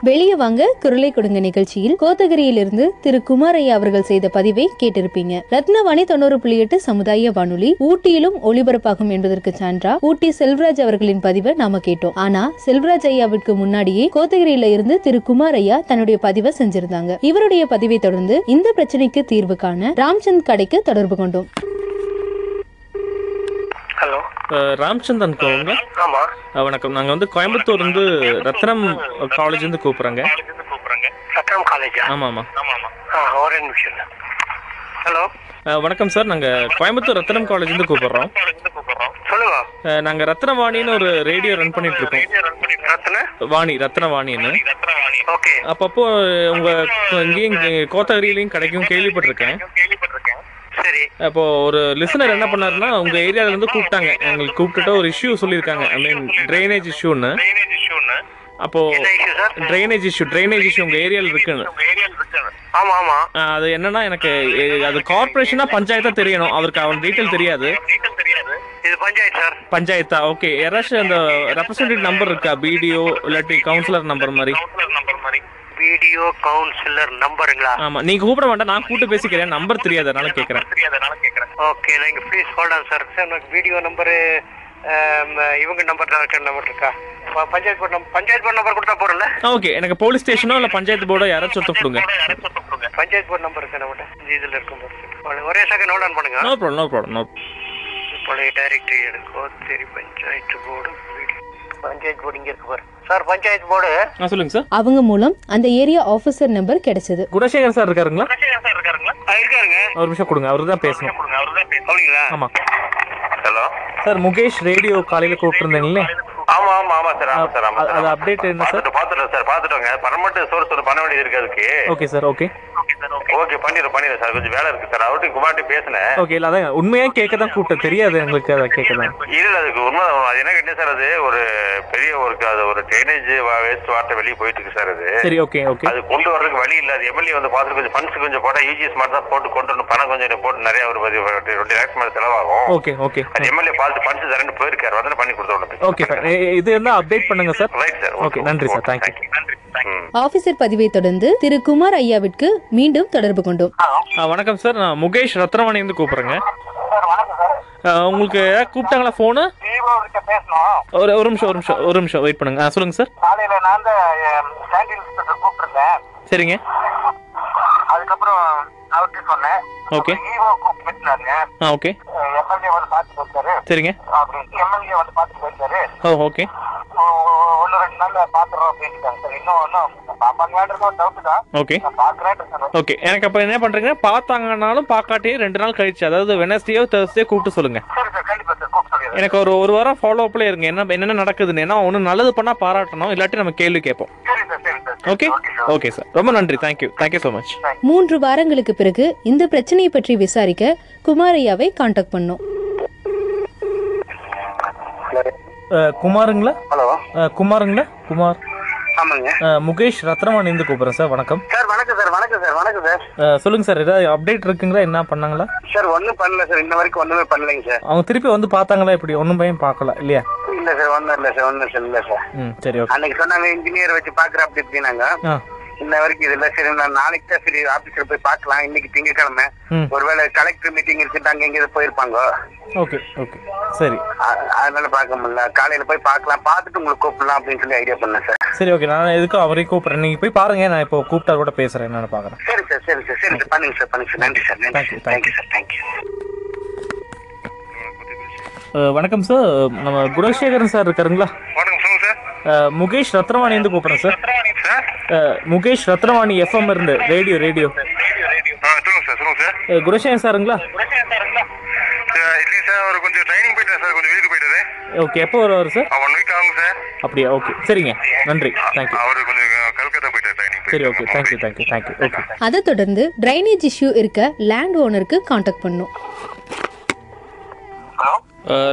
வெளியே வாங்க குரலை கொடுங்க நிகழ்ச்சியில். கோத்தகிரியிலிருந்து திரு குமாரையா அவர்கள் செய்த பதிவை கேட்டிருப்பீங்க. ரத்னவாணி தொண்ணூறு புள்ளி எட்டு சமுதாய வானொலி ஊட்டியிலும் ஒளிபரப்பாகும் என்பதற்கு சான்றா ஊட்டி செல்வராஜ் அவர்களின் பதிவை நாம கேட்டோம். ஆனா செல்வராஜ் ஐயாவிற்கு முன்னாடியே கோத்தகிரியில இருந்து திரு குமாரையா தன்னுடைய பதிவை செஞ்சிருந்தாங்க. இவருடைய பதிவை தொடர்ந்து இந்த பிரச்சனைக்கு தீர்வு காண ராம்சந்த் கடைக்கு தொடர்பு கொண்டோம். ராம்சந்தன் ஆமா. வணக்கம். நாங்கள் வந்து கோயம்புத்தூர் வந்து ரத்னம் காலேஜ்லேருந்து கூப்பிட்றோங்க. கூப்பிடுறாங்க. சத்திரம் காலேஜா? ஆமாம் ஆமாம் ஒரே நிமிஷம். ஹலோ? வணக்கம் சார். நாங்கள் கோயம்புத்தூர் ரத்னம் காலேஜ்லேருந்து கூப்பிட்றோம். கூப்பிடுறோம். சொல்லுங்க. நாங்கள் ரத்னவாணின்னு ஒரு ரேடியோ ரன் பண்ணிட்டு இருக்கோம். ரத்ன? வாணி ரத்னவாணின்னு. அப்பப்போ உங்கள் இங்கேயும் இங்கே கோத்தகிரியிலையும் கிடைக்கும் கேள்விப்பட்டிருக்கேன். சரி. அப்போ ஒரு லிசனர் என்ன பண்ணாருன்னா உங்க ஏரியால இருந்து கூப்பிட்டாங்க. எங்களுக்கு கூப்பிட்டுட்டு ஒரு இஷ்யூ சொல்லியிருக்காங்க. ஐ மீன் ட்ரைனேஜ் இஷ்யூன்னு அப்போ? ட்ரைனேஜ் இஷ்யூ ட்ரைனேஜ் இஷ்யூ உங்க ஏரியால இருக்குன்னு. ஆமா ஆமா. அது என்னன்னா எனக்கு அது கார்பரேஷனா பஞ்சாயத்தா தெரியணும். அவருக்கு அவன் டீட்டெயில் தெரியாது. இது பஞ்சாயத்து சார் பஞ்சாயத்தா? ஓகே யாராச்சும் அந்த ரெப்ரசன்டேட்டிவ் நம்பர் இருக்கா? பிடிஓ இல்லாட்டி கவுன்சிலர் நம்பர் மாதிரி. கவுன்சிலர் நம்பர் மாதிரி. வீடியோ கவுன்சிலர் நம்பருங்களா? ஆமா நீங்க கூப்பிட வேண்டாம் நான் கூப்பிட்டு பேசிக்கிறேன். நம்பர் தெரியாது அதனால கேக்குறேன். தெரியாதனால கேக்குறேன். ஓகே நீங்க please hold on sir sir எனக்கு வீடியோ நம்பரு இவங்க நம்பர் நம்பர் இருக்கா? Panchayat board panchayat board number கொடுத்தா போறல ஓகே. எனக்கு போலீஸ் ஸ்டேஷனோ இல்ல பஞ்சாயத்து போர்டோ யாராச்சும் ஒருத்தர் கொடுங்க. பஞ்சாயத்து போர்டு நம்பர் இருக்கு நம்மகிட்ட. இதுல இருக்கும். ஒரே செகண்ட் ஹோல்ட் ஆன் பண்ணுங்க. No problem no problem no பழைய டைரக்டரி எடுக்கும் சரி பஞ்சாயத்து போர்டு பஞ்சாயத்து போர்டு இங்க இருக்கு பாரு. சார் பஞ்சாயத்து போர்டு ஆ சொல்லுங்க சார். அவங்க மூலம் அந்த ஏரியா ஆபீசர் நம்பர் கிடைச்சது. குணசேகர் சார் இருக்காருங்களா? இருக்காருங்களா? இருக்காருங்க. ஒரு நிமிஷம் கொடுங்க அவரு தான் பேசணும். அப்படிங்களா? ஆமா. ஹலோ? சார் முகேஷ் ரேடியோ காலையில கூப்பிட்டுருந்தீங்களே ஆமா ஆமா ஆமா சார் ஆமா சார் ஆமா அது- சார் அது update என்ன சார்? பார்த்துட்டு பார்த்துட்டோம் சார். பார்த்துட்டோங்க. பர்மனெண்ட் சோர்ஸ் ஒன்று பண்ண வேண்டியது இருக்கு அதுக்கு. Okay sir okay. ஓகே பண்ணிடுறோம் பண்ணிடுறோம் சார். கொஞ்சம் வேலை இருக்கு சார். அவர்கிட்ட குமார்ட்டி பேசினேன். ஓகே இல்ல அதான் உண்மையா கேட்க தான் கூப்பிட்டு தெரியாது எங்களுக்கு அதை கேட்க தான் இல்ல அதுக்கு உண்மை அது என்ன கேட்டேன் சார் அது ஒரு பெரிய ஒரு அது ஒரு ட்ரைனேஜ் வேஸ்ட் வாட்டர் வெளியே போயிட்டு இருக்கு சார் அது. சரி ஓகே ஓகே. அது கொண்டு வர்றதுக்கு வழி இல்ல. அது எம்எல்ஏ வந்து பார்த்துட்டு கொஞ்சம் ஃபண்ட்ஸ் கொஞ்சம் போட்டா யூஜிஎஸ் மாதிரி தான் போட்டு கொண்டு வரணும். பணம் கொஞ்சம் போட்டு நிறைய ஒரு ரெண்டு லேக்ஸ் மேல செலவாகும். Okay okay. அது எம்எல்ஏ பார்த்து ஃபண்ட்ஸ் தரேன்னு போயிருக்காரு. வந்து பண்ணி கொடுத்து ஓகே சார். இது இருந்தா அப்டேட் பண்ணுங்க சார். ரைட் சார் ஓகே நன்றி சார். தேங்க்யூ நன்றி ஆபீசர் பதிவை தொடர்ந்து திரு குமார் ஐயாவிற்கு மீண்டும் தொடர்பு கொண்டோம். வணக்கம் சார். நான் முகேஷ் ரத்னவாணிலேருந்து கூப்பிட்றேங்க. சார் வணக்கம் சார். உங்களுக்கு கூப்பிட்டாங்களா ஃபோனு ஒரு ஒரு நிமிஷம் ஒரு நிமிஷம் ஒரு நிமிஷம் வெயிட் பண்ணுங்க. ஆ சொல்லுங்க சார். காலையில நான் தான் ஸ்டாண்ட் இன்ஸ்பெக்டர் கூப்பிட்டுருந்தேன். சரிங்க. அதுக்கப்புறம் அவர்கிட்ட சொன்னேன். ஓகே. ஆ ஓகே. எம்எல்ஏ வந்து பார்த்து போயிருக்காரு சரிங்க. எம்எல்ஏ வந்து பார்த்து போயிருக்காரு ஓ ஓகே. ஒன்று ரெண்டு நாள்ல பாத்துறோம் அப்படின்ட்டாங்க சார். இன்னும் ஒன்றும் பாப்பாங்களான்றது ஒரு டவுட் தான். ஓகே. சார். ஓகே. எனக்கு அப்போ என்ன பண்ணுறீங்க பார்த்தாங்கனாலும் பார்க்காட்டியும் ரெண்டு நாள் கழிச்சு அதாவது வெனஸ்டேயோ தேர்ஸ்டே கூப்பிட்டு சொல்லுங்க. சரி சார் கண்டிப்பா. சார் கூப்பிட்டு சொல்லிடுறேன் எனக்கு ஒரு ஒரு வாரம் ஃபாலோ அப்ல இருங்க. என்ன என்னென்ன நடக்குதுன்னு. ஏன்னா ஒன்று நல்லது பண்ணால் பாராட்டணும். இல்லாட்டி நம்ம கேள்வி கேட்போம். சரி சார் சரி சார். Okay okay sir. ரொம்ப நன்றி. தேங்க்யூ தேங்க்யூ ஸோ மச் மூன்று வாரங்களுக்கு பிறகு இந்த பிரச்சனையை பற்றி விசாரிக்க குமாரையாவை காண்டாக்ட் பண்ணோம். குமாருங்களா? ஹலோ. குமாருங்களா? குமார். ஆமாங்க. முகேஷ் ரத்னவாணிந்து கூப்பிட்றேன் சார். வணக்கம். சார் வணக்கம் சார். சொல்லுங்க சார் ஏதாவது அப்டேட் இருக்குங்களா? என்ன பண்ணாங்களா? சார் ஒன்றும் பண்ணல சார். இன்ன வரைக்கும் ஒன்றுமே பண்ணலைங்க சார். அவங்க திருப்பி வந்து பார்த்தாங்களா இப்படி ஒன்றும் பையன் பார்க்கல இல்லையா? இல்லை சார் ஒன்றும் இல்லை சார் ஒன்றும் சார் இல்லை சார். ம் சரி ஓகே. அன்னைக்கு சொன்னாங்க இன்ஜினியர் வச்சு பார்க்குற அப்படி இப்படின்னாங்க. இன்ன வரைக்கும் இது இல்லை சரி நான் நாளைக்கு தான் சரி ஆஃபீஸில் போய் பார்க்கலாம். இன்னைக்கு திங்கக்கிழமை. ஒருவேளை கலெக்டர் மீட்டிங் இருக்குது அங்கே எங்கேயாவது போயிருப்பாங்க? Okay okay. சரி. அதனால பார்க்க முடியல. காலையில போய் பார்க்கலாம். பார்த்துட்டு உங்களுக்கு கூப்பிடலாம் அப்படின்னு சொல்லி ஐடியா பண்ணேன் சார். சரி ஓகே. நான் எதுக்கும் அவரையும் கூப்பிட்றேன். நீங்கள் போய் பாருங்க. நான் இப்போ கூப்பிட்டா கூட பேசுகிறேன் என்னன்னு பார்க்குறேன். சரி சார் சரி சார் சரி சார். பண்ணுங்க சார் பண்ணுங்க சார். நன்றி சார் நன்றி Thank you, sir. Thank you sir thank you வணக்கம் சார். நம்ம குணசேகரன் சார் இருக்காருங்களா? வணக்கம் சொல்லுங்க சார். முகேஷ் ரத்னவாணிலேருந்து கூப்பிட்றேன் சார். முகேஷ் ரத்னவாணி எஃப்எம் இருந்து ரேடியோ ரேடியோ குணசேகரன் சாருங்களா? ஓகே எப்போ வருவார் சார்? ஒன் வீக் ஆகும் சார். அப்படியா? ஓகே சரிங்க. நன்றி. தேங்க்யூ அவர் கொஞ்சம் கல்கத்தா போயிட்டார் சரி okay thank you thank you thank you okay. அதை தொடர்ந்து டிரைனேஜ் இஷ்யூ இருக்க லேண்ட் ஓனருக்கு காண்டாக்ட் பண்ணும்.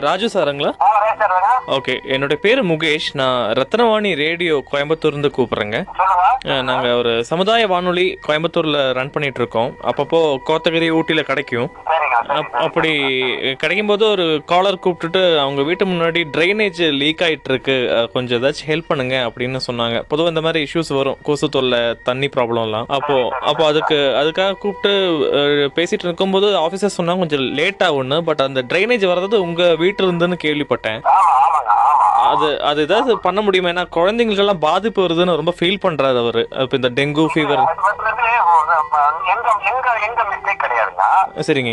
ராஜு சாருங்களா? ஓகே என்னோட பேர் முகேஷ். நான் ரத்னவாணி ரேடியோ கோயம்புத்தூர்லேருந்து கூப்பிட்றேங்க. நாங்கள் ஒரு சமுதாய வானொலி கோயம்புத்தூரில் ரன் பண்ணிட்டு இருக்கோம் அப்பப்போ கோத்தகிரி ஊட்டியில் கிடைக்கும். அப்- அப்படி கிடைக்கும் போது ஒரு காலர் கூப்பிட்டுட்டு அவங்க வீட்டு முன்னாடி ட்ரைனேஜ் லீக் ஆயிட்டு இருக்கு கொஞ்சம் ஏதாச்சும் ஹெல்ப் பண்ணுங்க அப்படின்னு சொன்னாங்க. பொதுவாக இந்த மாதிரி இஷ்யூஸ் வரும். கொசு தொல்லை தண்ணி ப்ராப்ளம்லாம் அப்போ அப்போ அதுக்கு அதுக்காக கூப்பிட்டு பேசிட்டு இருக்கும்போது ஆஃபீஸர் சொன்னாங்க கொஞ்சம் லேட் ஆகும்னு பட் அந்த ட்ரைனேஜ் வர்றது உங்க வீட்டுல இருந்துன்னு கேள்விப்பட்டேன் அது அது ஏதாவது பண்ண முடியுமா? ஏன்னா குழந்தைங்களுக்கெல்லாம் பாதிப்பு வருதுன்னு ரொம்ப ஃபீல் பண்றாரு அவரு. இப்போ இந்த டெங்கு ஃபீவர் சரிங்க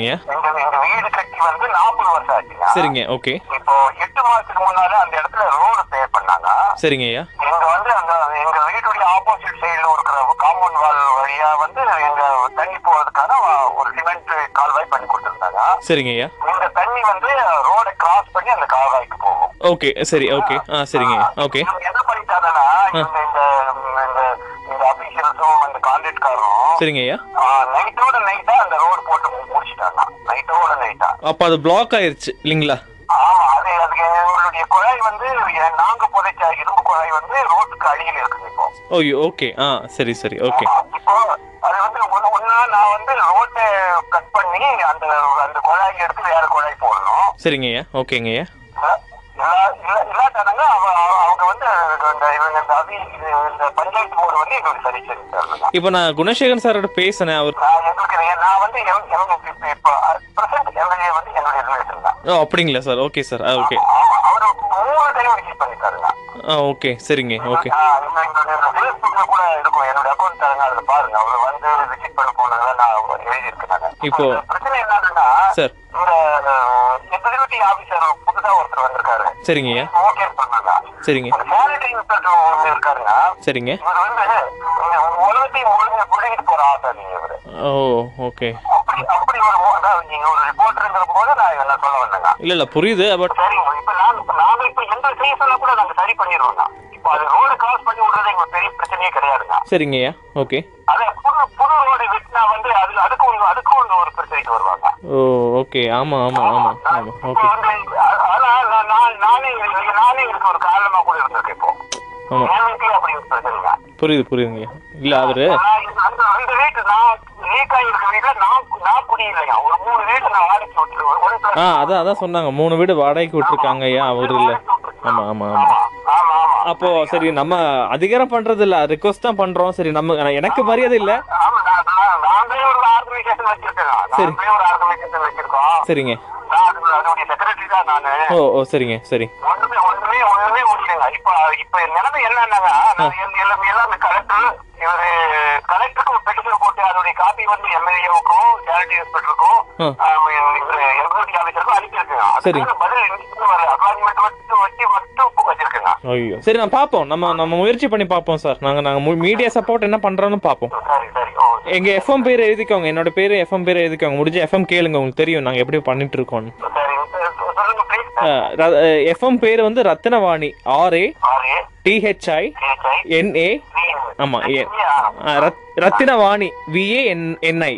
வீடு கட்டி வந்து நாற்பது வருஷம் ஆச்சுங்க. சரிங்க ஓகே இப்போ எட்டு மாசத்துக்கு முன்னால அந்த இடத்துல ரோடு பே பண்ணாங்க. சரிங்க ஐயா எங்க வந்து அந்த எங்க வீட்டுடைய ஆப்போசிட் சைடுல இருக்கிற காம்பவுண்ட் வால் வழியா வந்து எங்க தண்ணி போறதுக்கான ஒரு சிமெண்ட் கால்வாய் பண்ணி கொடுத்திருந்தாங்க. சரிங்க ஐயா இந்த தண்ணி வந்து ரோடை கிராஸ் பண்ணி அந்த கால்வாய்க்கு போகும். ஓகே சரி ஓகே. ஆ சரிங்க. ஓகே. என்ன பண்ணிட்டாங்கன்னா இந்த இந்த இந்த அபிஷியல்ஸும் இந்த கான்ட்ராக்ட்காரும் சரிங்க ஐயா. நைட்டோட நைட்டா அந்த ரோடு போட்டு முடிச்சிட்டாங்க. நைட்டோட நைட்டா அப்போ அது பிளாக் ஆயிருச்சு இல்லைங்களா? அது அதுக்கு எங்களுடைய குழாய் வந்து நாங்க புதைச்ச இரும்பு குழாய் வந்து ரோட்டுக்கு அடியில் இருக்குது இப்போ. ஓய்யோ ஓகே. ஆ சரி சரி ஓகே. இப்போ அது வந்து ஒண்ணு ஒண்ணா நான் வந்து ரோட்டை கட் பண்ணி அந்த அந்த குழாய் எடுத்து வேற குழாய் போடணும். சரிங்க ஐயா. ஓகேங்க ஐயா. இல்ல- இல்ல- இல்லாட்டானுங்க அவ- அவ- அவங்க வந்து இந்த இவங்க இந்த அபி இது இந்த பஞ்சாயத்து போர்டு வந்து எங்களுக்கு சரி சரி இப்போ நான் குணசேகரன் சாரோட பேசினேன். அவர் எங்களுக்கு நான் வந்து இப்போ பிரசன்ட் எம்எல்ஏ வந்து என்னுடைய ரிலேஷன் தான். ஓ அப்படிங்களா சார்? Okay sir. ஓகே. அவரு மூணு டைம் விசிட் பண்ணிருக்காருங்க ஆ ஓகே. சரிங்க. ஓகே. கூட இருக்கும். என்னோட அக்கௌண்ட் தரங்க அதுல பாருங்க. அவர் வந்து விசிட் பண்ண போனதுல நான் எழுதி இருக்கேன் இப்போ- பிரச்சனை என்னன்னா சார். இந்த எக்ஸிக்யூட்டிவ் ஆபீசர் புதுசா ஒருத்தர் வந்திருக்காரு. சரிங்க. ஓகே பண்ணாங்க சரிங்க. சேனிட்டரி இன்ஸ்பெக்டர் ஒன்று இருக்காருங்க. சரிங்க. இவர் வந்து உலகத்தையும் போற இவரு. ஓ ஓகே அப்படி அப்படி ஒரு நீங்க ஒரு ரிப்போர்ட்டருங்கிற போது நான் என்ன சொல்ல வந்தேங்க. இல்லை இல்லை புரியுது பட் சரிங்க. இப்ப இப்ப நாங்க இப்ப எந்த செய்ய சொல்ல கூட நாங்க சரி பண்ணிடுவோங்க இப்ப அது ரோடு கிராஸ் பண்ணி விடுறது எங்களுக்கு பெரிய பிரச்சனையே கிடையாதுங்க. சரிங்க ஐயா. ஓகே அதே புது புது ரோடு வெட்டினா வந்து அது அதுக்கு ஒன்று அதுக்கு ஒன்று ஒரு பிரச்சனைக்கு வருவாங்க. ஓ ஓகே ஆமாம் ஆமாம் ஆமாம் இப்போ ஓகே புரியுது புரியுதுங்க. இல்லை அவர் ஆ அதான் அதான் சொன்னாங்க. மூணு வீடு வாடகைக்கு விட்டுருக்காங்க ஐயா அவர் இல்லை? ஆமாம் ஆமா ஆமா. அப்போ சரி நம்ம அதிகாரம் பண்றது இல்ல. ரிக்வஸ்ட் தான் பண்றோம். சரி நம்ம எனக்கு மரியாதை இல்ல. ஆமா சரிங்க. தான் நானு? ஓ ஓ சரிங்க சரி. ஒண்ணுமே ஒண்ணுமே ஒண்ணுமே முடியலங்க. இப்ப இப்ப நிலைமை என்னன்னாங்க? நான் எல்- எல்லாமே எல்லாமே கலெக்டர் இவரு கலெக்டருக்கு ஒரு பெட்டிஷன் போட்டு அதோடைய காப்பி வந்து எம்எல்ஏவுக்கும் சேரிட்டி இன்ஸ்பெக்டருக்கும் ஆ. எம்எல்ஏ ஆஃபீஸருக்கும் அனுப்பியிருக்கேங்க. சரி. அதுக்கு பதில் இன்னும் வர அப்பாயின்மெண்ட் வச்சு வச்சு மட்டும் வச்சிருக்கேங்க. ஐயோ. சரி நான் பார்ப்போம் நம்ம நம்ம முயற்சி பண்ணி பார்ப்போம் சார். நாங்க நாங்க மீடியா சப்போர்ட் என்ன பண்றோம்னு பார்ப்போம் சரி சரி. ஓ எங்க எஃப்எம் பேர் எழுதிக்கோங்க. என்னோட பேரு எஃப்எம் பேர் எழுதிக்கோங்க. முடிஞ்ச எஃப்எம் கேளுங்க. உங்களுக்கு தெரியும் நாங்க எப்படி பண்ணிட்டு ப்ளீஸ் எஃப்எம் பேர் வந்து ரத்தினவாணி ஆர்ஏ டிஹெச்ஐ என்ஏ ஆமா ஏ ஆ, ரத்- ரத்தினவாணி. விஏ என் என்ஐ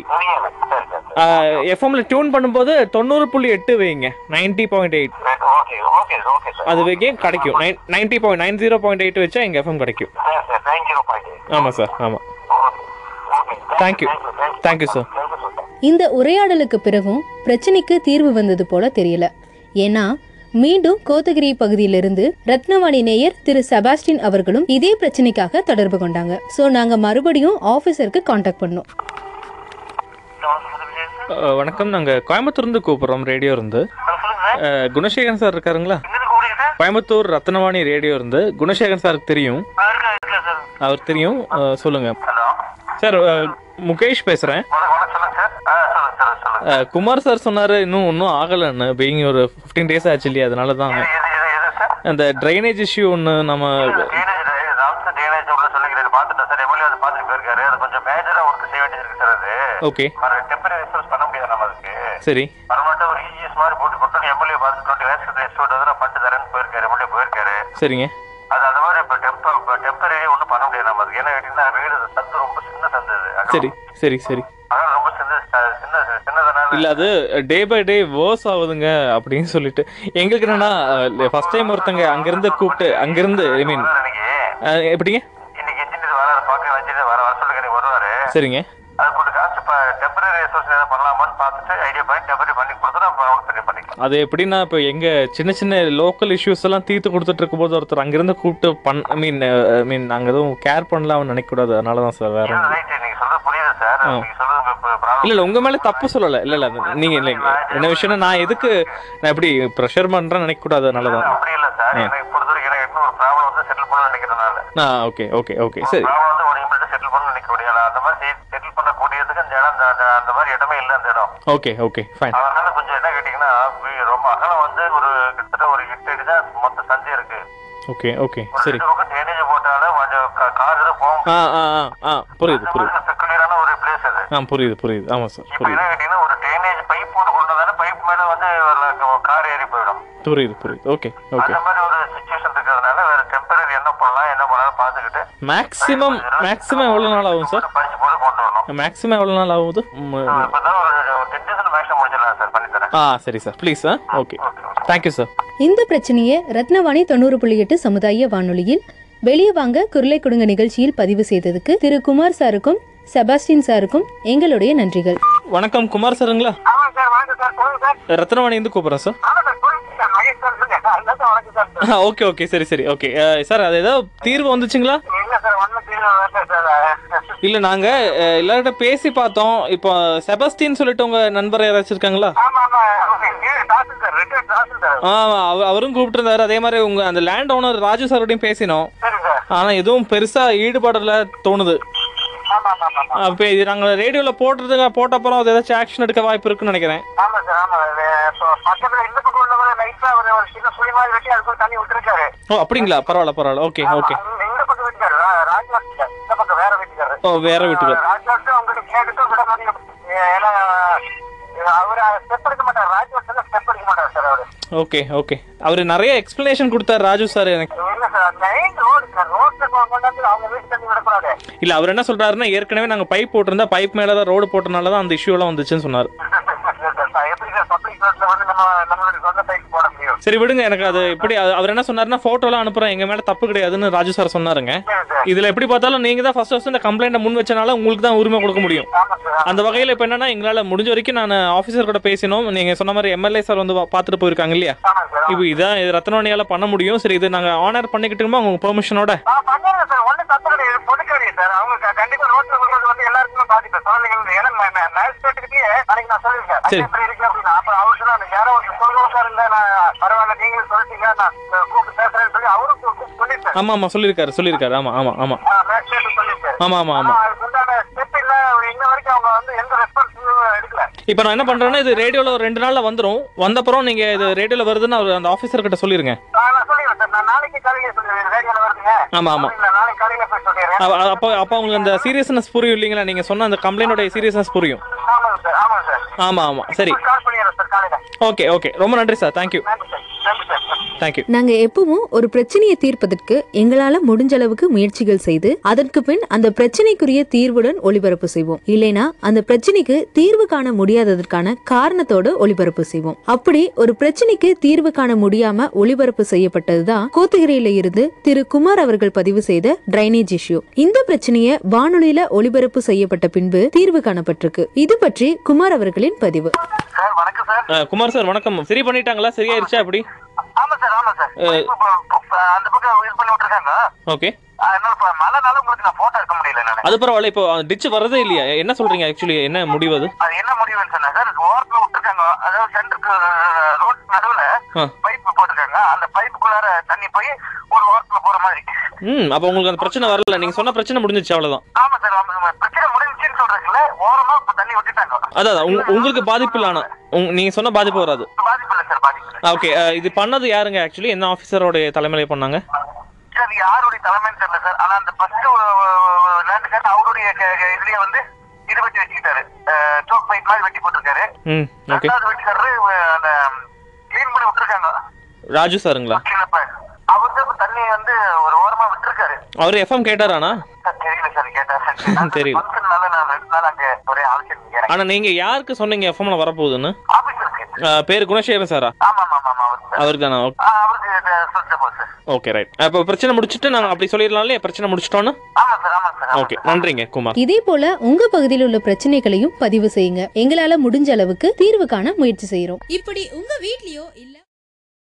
எஃப்எம்ல டியூன் பண்ணும்போது தொண்ணூறு புள்ளி எட்டு வைங்க. நைன்டி பாயிண்ட் எயிட் அது வைக்க கிடைக்கும். Nine ninety point nine zero point eight வச்சா எங்க எஃப்எம் கிடைக்கும். ஆமா சார் ஆமா. தேங்க்யூ தேங்க்யூ சார் இந்த உரையாடலுக்கு பிறகும் பிரச்சனைக்கு தீர்வு வந்தது போல தெரியல. ஏன்னா மீண்டும் கோத்தகிரி பகுதியிலிருந்து ரத்னவாணி நேயர் திரு செபாஸ்டின் அவர்களும் இதே பிரச்சனைக்காக தொடர்பு கொண்டாங்க. சோ நாங்க மறுபடியும் ஆபீசருக்கு காண்டாக்ட் பண்ணோம். வணக்கம். நாங்கள் கோயம்புத்தூர்ந்து கூப்பிட்றோம் ரேடியோ இருந்து. குணசேகரன் சார் இருக்காருங்களா? கோயம்புத்தூர் ரத்னவாணி ரேடியோ இருந்து. குணசேகரன் சாருக்கு தெரியும். அவர் தெரியும். சொல்லுங்க. சார் முகேஷ் பேசுகிறேன் குமார் சார் சொன்னார் இன்னும் ஒன்றும் ஆகலைன்னு பீயிங் ஒரு ஃபிஃப்டீன் டேஸ் ஆச்சு இல்லையா அதனால தான் அந்த ட்ரைனேஜ் இஷ்யூ ஒன்று நம்ம ஓகே சரி. பரமாட்ட ஒரு இஜிஎஸ் மாதிரி போட்டு கொடுத்து எம்எல்ஏ பார்த்து டுவெண்ட்டி லேக்ஸ் எஸ்டோட் வந்து நான் போயிருக்காரு. எம்எல்ஏ போயிருக்காரு. சரிங்க. அது அது மாதிரி இப்போ டெம்பர் டெம்பரரி ஒன்றும் பண்ண முடியாது நம்ம அதுக்கு. வீடு ரொம்ப சின்ன. சரி சரி சரி அகலம் ரொம்ப சின்ன சின்ன சின்னதனால இல்ல அது டே பை டே வேர்ஸ் ஆகுதுங்க அப்படின்னு சொல்லிட்டு. எங்களுக்கு என்னன்னா ஃபர்ஸ்ட் டைம் ஒருத்தங்க அங்கிருந்து கூப்பிட்டு அங்கிருந்து ஐ மீன் எப்படிங்க? சரிங்க. அது எப்படின்னா இப்போ எங்க சின்ன சின்ன லோக்கல் இஷ்யூஸ் எல்லாம் தீர்த்து கொடுத்துட்டு இருக்கும்போது ஒருத்தர் அங்கிருந்து கூப்பிட்டு பண் ஐ மீன் ஐ மீன் நாங்கள் எதுவும் கேர் பண்ணலாம்னு நினைக்கக்கூடாது. அதனால தான் சார் வேற இல்ல. இல்ல உங்க மேல தப்பு சொல்லல. இல்ல இல்ல நீங்க இல்லைங்க என்ன விஷயம்னா நான் எதுக்கு நான் எப்படி ப்ரெஷர் பண்றேன்னு நினைக்க கூடாது அதனால தான். அப்படி இல்ல சார். எனக்கு பொறுத்த வரைக்கும் எனக்கு ஒரு ப்ராப்ளம் வந்து செட்டில் பண்ண நினைக்கிறதுனால. ஆ ஓகே ஓகே ஓகே சரி. ப்ராப்ளம் வந்து ஒரு இமிடியா செட்டில் பண்ண நினைக்க முடியாது. அந்த மாதிரி செட்டில் பண்ணக்கூடியதுக்கு அந்த இடம் அந்த- மாதிரி இடமே இல்லை அந்த இடம். ஓகே ஓகே ஃபைன் அதனால கொஞ்சம் என்ன கேட்டீங்கன்னா ரொம்ப அகலம் வந்து ஒரு கிட்டத்தட்ட ஒரு எட்டு அடி தான் மொத்த சந்தி இருக்கு. ஓகே ஓகே சரி. பக்கம் டேனேஜ் போட்டாலும் கொஞ்சம் கார் எதுவும் போக முடியாது. ஆ ஆ ஆ. ஆ புரியுது புரியுது செக்குலரான ஒரு பிளேஸ் அது ஆ புரியுது புரியுது. ஆமாம் சார் புரியுது. கேட்டீங்கன்னா ஒரு டேனேஜ் பைப் போட்டு கொண்டு வந்தாலும் பைப் மேல வந்து கார் ஏறி போயிடும். புரியுது புரியுது. ஓகே ஓகே அந்த மாதிரி ஒரு சுச்சுவேஷன் இருக்கிறதுனால வேற டெம்பரரி என்ன பண்ணலாம் என்ன பண்ணலாம் பார்த்துக்கிட்டு மேக்ஸிமம் மேக்ஸிமம் எவ்வளோ நாள் ஆகும் சார் படிச்சு போட்டு கொண்டு வரணும். மேக்ஸிமம் எவ்வளோ நாள் ஆகுது? ஆ சரி sir please sir okay thank you sir இந்த பிரச்சனையை ரத்னவாணி தொண்ணூறு புள்ளி எட்டு சமுதாய வானொலியில் வெளியே வாங்க குரலை கொடுங்க நிகழ்ச்சியில் பதிவு செய்ததுக்கு திரு குமார் சாருக்கும் செபாஸ்டின் சாருக்கும் எங்களுடைய நன்றிகள். வணக்கம் குமார் சாருங்களா? ஆமா சார் வணக்கம் சார். சொல்லுங்க சார். ரத்னவாணிந்து கூப்பிட்றேன் சார். ஓகே ஓகே சரி சரி ஓகே. சார் அது ஏதோ தீர்வு வந்துச்சுங்களா? இல்ல நாங்கள் எல்லார்கிட்ட பேசி பார்த்தோம். இப்போ செபஸ்டின் சொல்லிட்டு உங்கள் நண்பர் யாராச்சும் இருக்காங்களா? ஆமா அவரும் கூப்பிட்டுருந்தாரு. அதே மாதிரி உங்கள் அந்த லேண்ட் ஓனர் ராஜு சாரோடையும் பேசினோம். சரி சார். ஆனால் எதுவும் பெருசாக ஈடுபடல தோணுது. அப்போ இது நாங்கள் ரேடியோவில் போட்டுறதுக்கு போட்ட அப்புறம் அது ஏதாச்சும் ஆக்ஷன் எடுக்க வாய்ப்பு இருக்குன்னு நினைக்கிறேன். ஓ அப்படிங்களா? பரவாயில்ல பரவாயில்ல. ஓகே ஓகே ஓ வேற வீட்டுக்கு அவர் ஸ்டெப் எடுக்க மாட்டார். ராஜ்வாஸ் ஸ்டெப் எடுக்க மாட்டார் சார் அவரு. Okay okay. அவர் நிறைய எக்ஸ்பிளனேஷன் கொடுத்தாரு ராஜு சார் எனக்கு. இல்ல அவர் என்ன சொல்றாருன்னா ஏற்கனவே நாங்கள் பைப் போட்டிருந்தா பைப் மேலே தான் ரோடு போட்டனால தான் அந்த இஷ்யூலாம் வந்துச்சுன்னு சொன்னார் சார், எப்படி சார் பப்ளிக் ரோட்ல வந்து நம்ம நம்மளுடைய சொந்த பைக் போட முடியும் சரி விடுங்க. எனக்கு அது எப்படி அவர் என்ன சொன்னாருன்னா ஃபோட்டோலாம் அனுப்புறேன். எங்க மேல தப்பு கிடையாதுன்னு ராஜு சார் சொன்னாருங்க. இதுல எப்படி பார்த்தாலும் நீங்க தான் ஃபர்ஸ்ட் ஃபர்ஸ்ட் இந்த கம்ப்ளைண்ட்டை முன் வச்சனால உங்களுக்கு தான் உரிமை கொடுக்க முடியும். அந்த வகையில் இப்போ என்னன்னா எங்களால் முடிஞ்ச வரைக்கும் நான் ஆஃபீஸர் கூட பேசினோம். நீங்கள் சொன்ன மாதிரி எம்எல்ஏ சார் வந்து பா- பார்த்துட்டு போயிருக்காங்க இல்லையா? இப்போ இதான் இது ரத்னவாணியால் பண்ண முடியும். சரி இது நாங்கள் ஆனர் பண்ணிக்கிட்டுமா உங்க பெர்மிஷனோட ஆ, பண்ணுங்க சார் ஒண்ணும் தப்பு கிடையாது பொதுக்கடி சார் அவங்க க- கண்டிப்பா ரோட்ல விடுறது வந்து எல்லாருக்குமே பாதிப்பு குழந்தைங்களுக்கு ஏன்னா மேஜிஸ்ட்ரேட்டுக்கு அன்னைக்கு நான் சொல்லியிருக்கேன் இப்படி இருக்கு அப்படின்னா அப்ப அவரு சொன்னாரு யாரோ ஒரு சொல்லுவோம் சார் இல்ல நான் பரவாயில்ல நீங்களும் சொல்லிட்டீங்க நான் கூப்பிட்டு பேசுறேன்னு சொல்லி அவரும் சொல்லியிருக்காரு ஆமாம் ஆமாம் சொல்லியிருக்காரு சொல்லியிருக்காரு. ஆமாம் ஆமாம் ஆமாம் மேஜிஸ்ட்ரேட் சொல்லியிருக்காரு ஆமாம் ஆமாம் ஆனா ஆமாம் அதுக்கு உண்டான ஸ்டெப் இல்ல. இன்ன வரைக்கும் அவங்க வந்து எந்த ரெஸ்பான்சிபிளும் எடுக்கல. இப்போ நான் என்ன பண்ணுறேன்னா இது ரேடியோவில் ஒரு ரெண்டு நாளில் வந்துடும் வந்தப்புறம் நீங்கள் இது ரேடியோவில் வருதுன்னு அந்த ஆஃபீஸர் கிட்ட சொல்லிருங்க. நான் சொல்லிடுறேன் சார் நான் நாளைக்கு காலையில ரேடியோல வருதுங்க. ஆமா, ஆமா. அப்ப- அப்போ உங்களுக்கு அந்த சீரியஸ்னஸ் புரியும் இல்லைங்களா? நீங்கள் சொன்ன அந்த கம்ப்ளைண்டோட சீரியஸ்னஸ் புரியும். ஆமாம் ஆமாம் சரி. Okay okay. ரொம்ப நன்றி சார். தேங்க்யூ தேங்க்யூ நாங்க எப்பவும் ஒரு பிரச்சனையை தீர்ப்பதற்கு எங்களால முடிஞ்ச அளவுக்கு முயற்சிகள் செய்து அதற்கு பின் அந்த பிரச்சனைக்குரிய தீர்வுடன் ஒளிபரப்பு செய்வோம். இல்லைனா அந்த பிரச்சனைக்கு தீர்வு காண முடியாததற்கான காரணத்தோட ஒளிபரப்பு செய்வோம். அப்படி ஒரு பிரச்சனைக்கு தீர்வு காண முடியாம ஒளிபரப்பு செய்யப்பட்டதுதான் கோத்தகிரியில இருந்து திரு குமார் அவர்கள் பதிவு செய்த டிரைனேஜ் இஷ்யூ இந்த பிரச்சனையை வானொலியில ஒளிபரப்பு செய்யப்பட்ட பின்பு தீர்வு காணப்பட்டிருக்கு. இது பற்றி குமார் அவர்களின் பதிவு. சார் வணக்கம் சார். குமார் சார் வணக்கம். சரி பண்ணிட்டாங்களா? சரியாயிருச்சா அப்படி? ஆமா சார் ஆமா சார். அந்த பக்கம் இது பண்ணி விட்டுருக்காங்க. ஓகே. இப்ப மழைனால உங்களுக்கு நான் போட்டோ எடுக்க முடியல நானு. அது பரவாயில்ல இப்போ டிச் வரதே இல்லையா? என்ன சொல்றீங்க ஆக்சுவலி என்ன முடிவு அது? அது என்ன முடிவுன்னு சொன்னா சார் ஓரத்துல விட்டுருக்காங்க. அதாவது சென்டருக்கு ரோட் நடுவுல. பைப் போட்டிருக்காங்க. அந்த பைப்புக்குள்ளார தண்ணி போய் ஒரு ஓரத்துல போற மாதிரி. ம் அப்போ உங்களுக்கு அந்த பிரச்சனை வரல. நீங்க சொன்ன பிரச்சனை முடிஞ்சிச்சு அவ்வளவுதான். ஆமா சார் ஆமா ஆமா. ஓரமா தண்ணி விட்டுட்டாங்க. அதான் உங்களுக்கு பாதிப்பு இல்ல ஆனா நீங்க சொன்ன பாதிப்பு வராது. பாதிப்பு இல்லை சார் பாதிப்பு இல்லை. ஓகே இது பண்ணது யாருங்க ஆக்சுவலி என்ன ஆஃபீஸரோட தலைமையில பண்ணாங்க? சார் யாருடைய தலைமைன்னு தெரியல சார். ஆனா அந்த ஃபர்ஸ்ட் லேண்ட் சார் அவருடைய இதுலயே வந்து இது வெட்டி வச்சுக்கிட்டாரு. சோக் பைப் மாதிரி வெட்டி போட்டிருக்காரு. ரெண்டாவது வெட்டிக்காரரு அந்த கிளீன் பண்ணி விட்டுருக்காங்க. ராஜு சாருங்களா? அவர் தண்ணி வந்து ஒரு ஓரமா அவர் எஃப்எம் கேட்டாரானா தெரியல சார் கேட்டாரு. தெரியல. ஃபங்க்ஷன்னால நான் ரெண்டு நாள் அங்க ஒரே ஆலோசனை கேறேன் ஆனா நீங்க யாருக்கு சொன்னீங்க எஃப்எம்ல வரப்போகுதுன்னு? பேரு குணசேகரன் சாரா? அவருக்கு தானா ஓகே ரைட். அப்போ பிரச்சனை முடிச்சுட்டு நாங்கள் அப்படி சொல்லிடலாம்ல பிரச்சனை முடிச்சிட்டோன்னு? ஆமா சார் ஆமா சார் ஆமா ஓகே. நன்றிங்க குமார். இதே போல உங்க பகுதியில் உள்ள பிரச்சனைகளையும் பதிவு செய்யுங்க. எங்களால முடிஞ்ச அளவுக்கு தீர்வு காண முயற்சி செய்யறோம். இப்படி உங்க வீட்லயோ இல்ல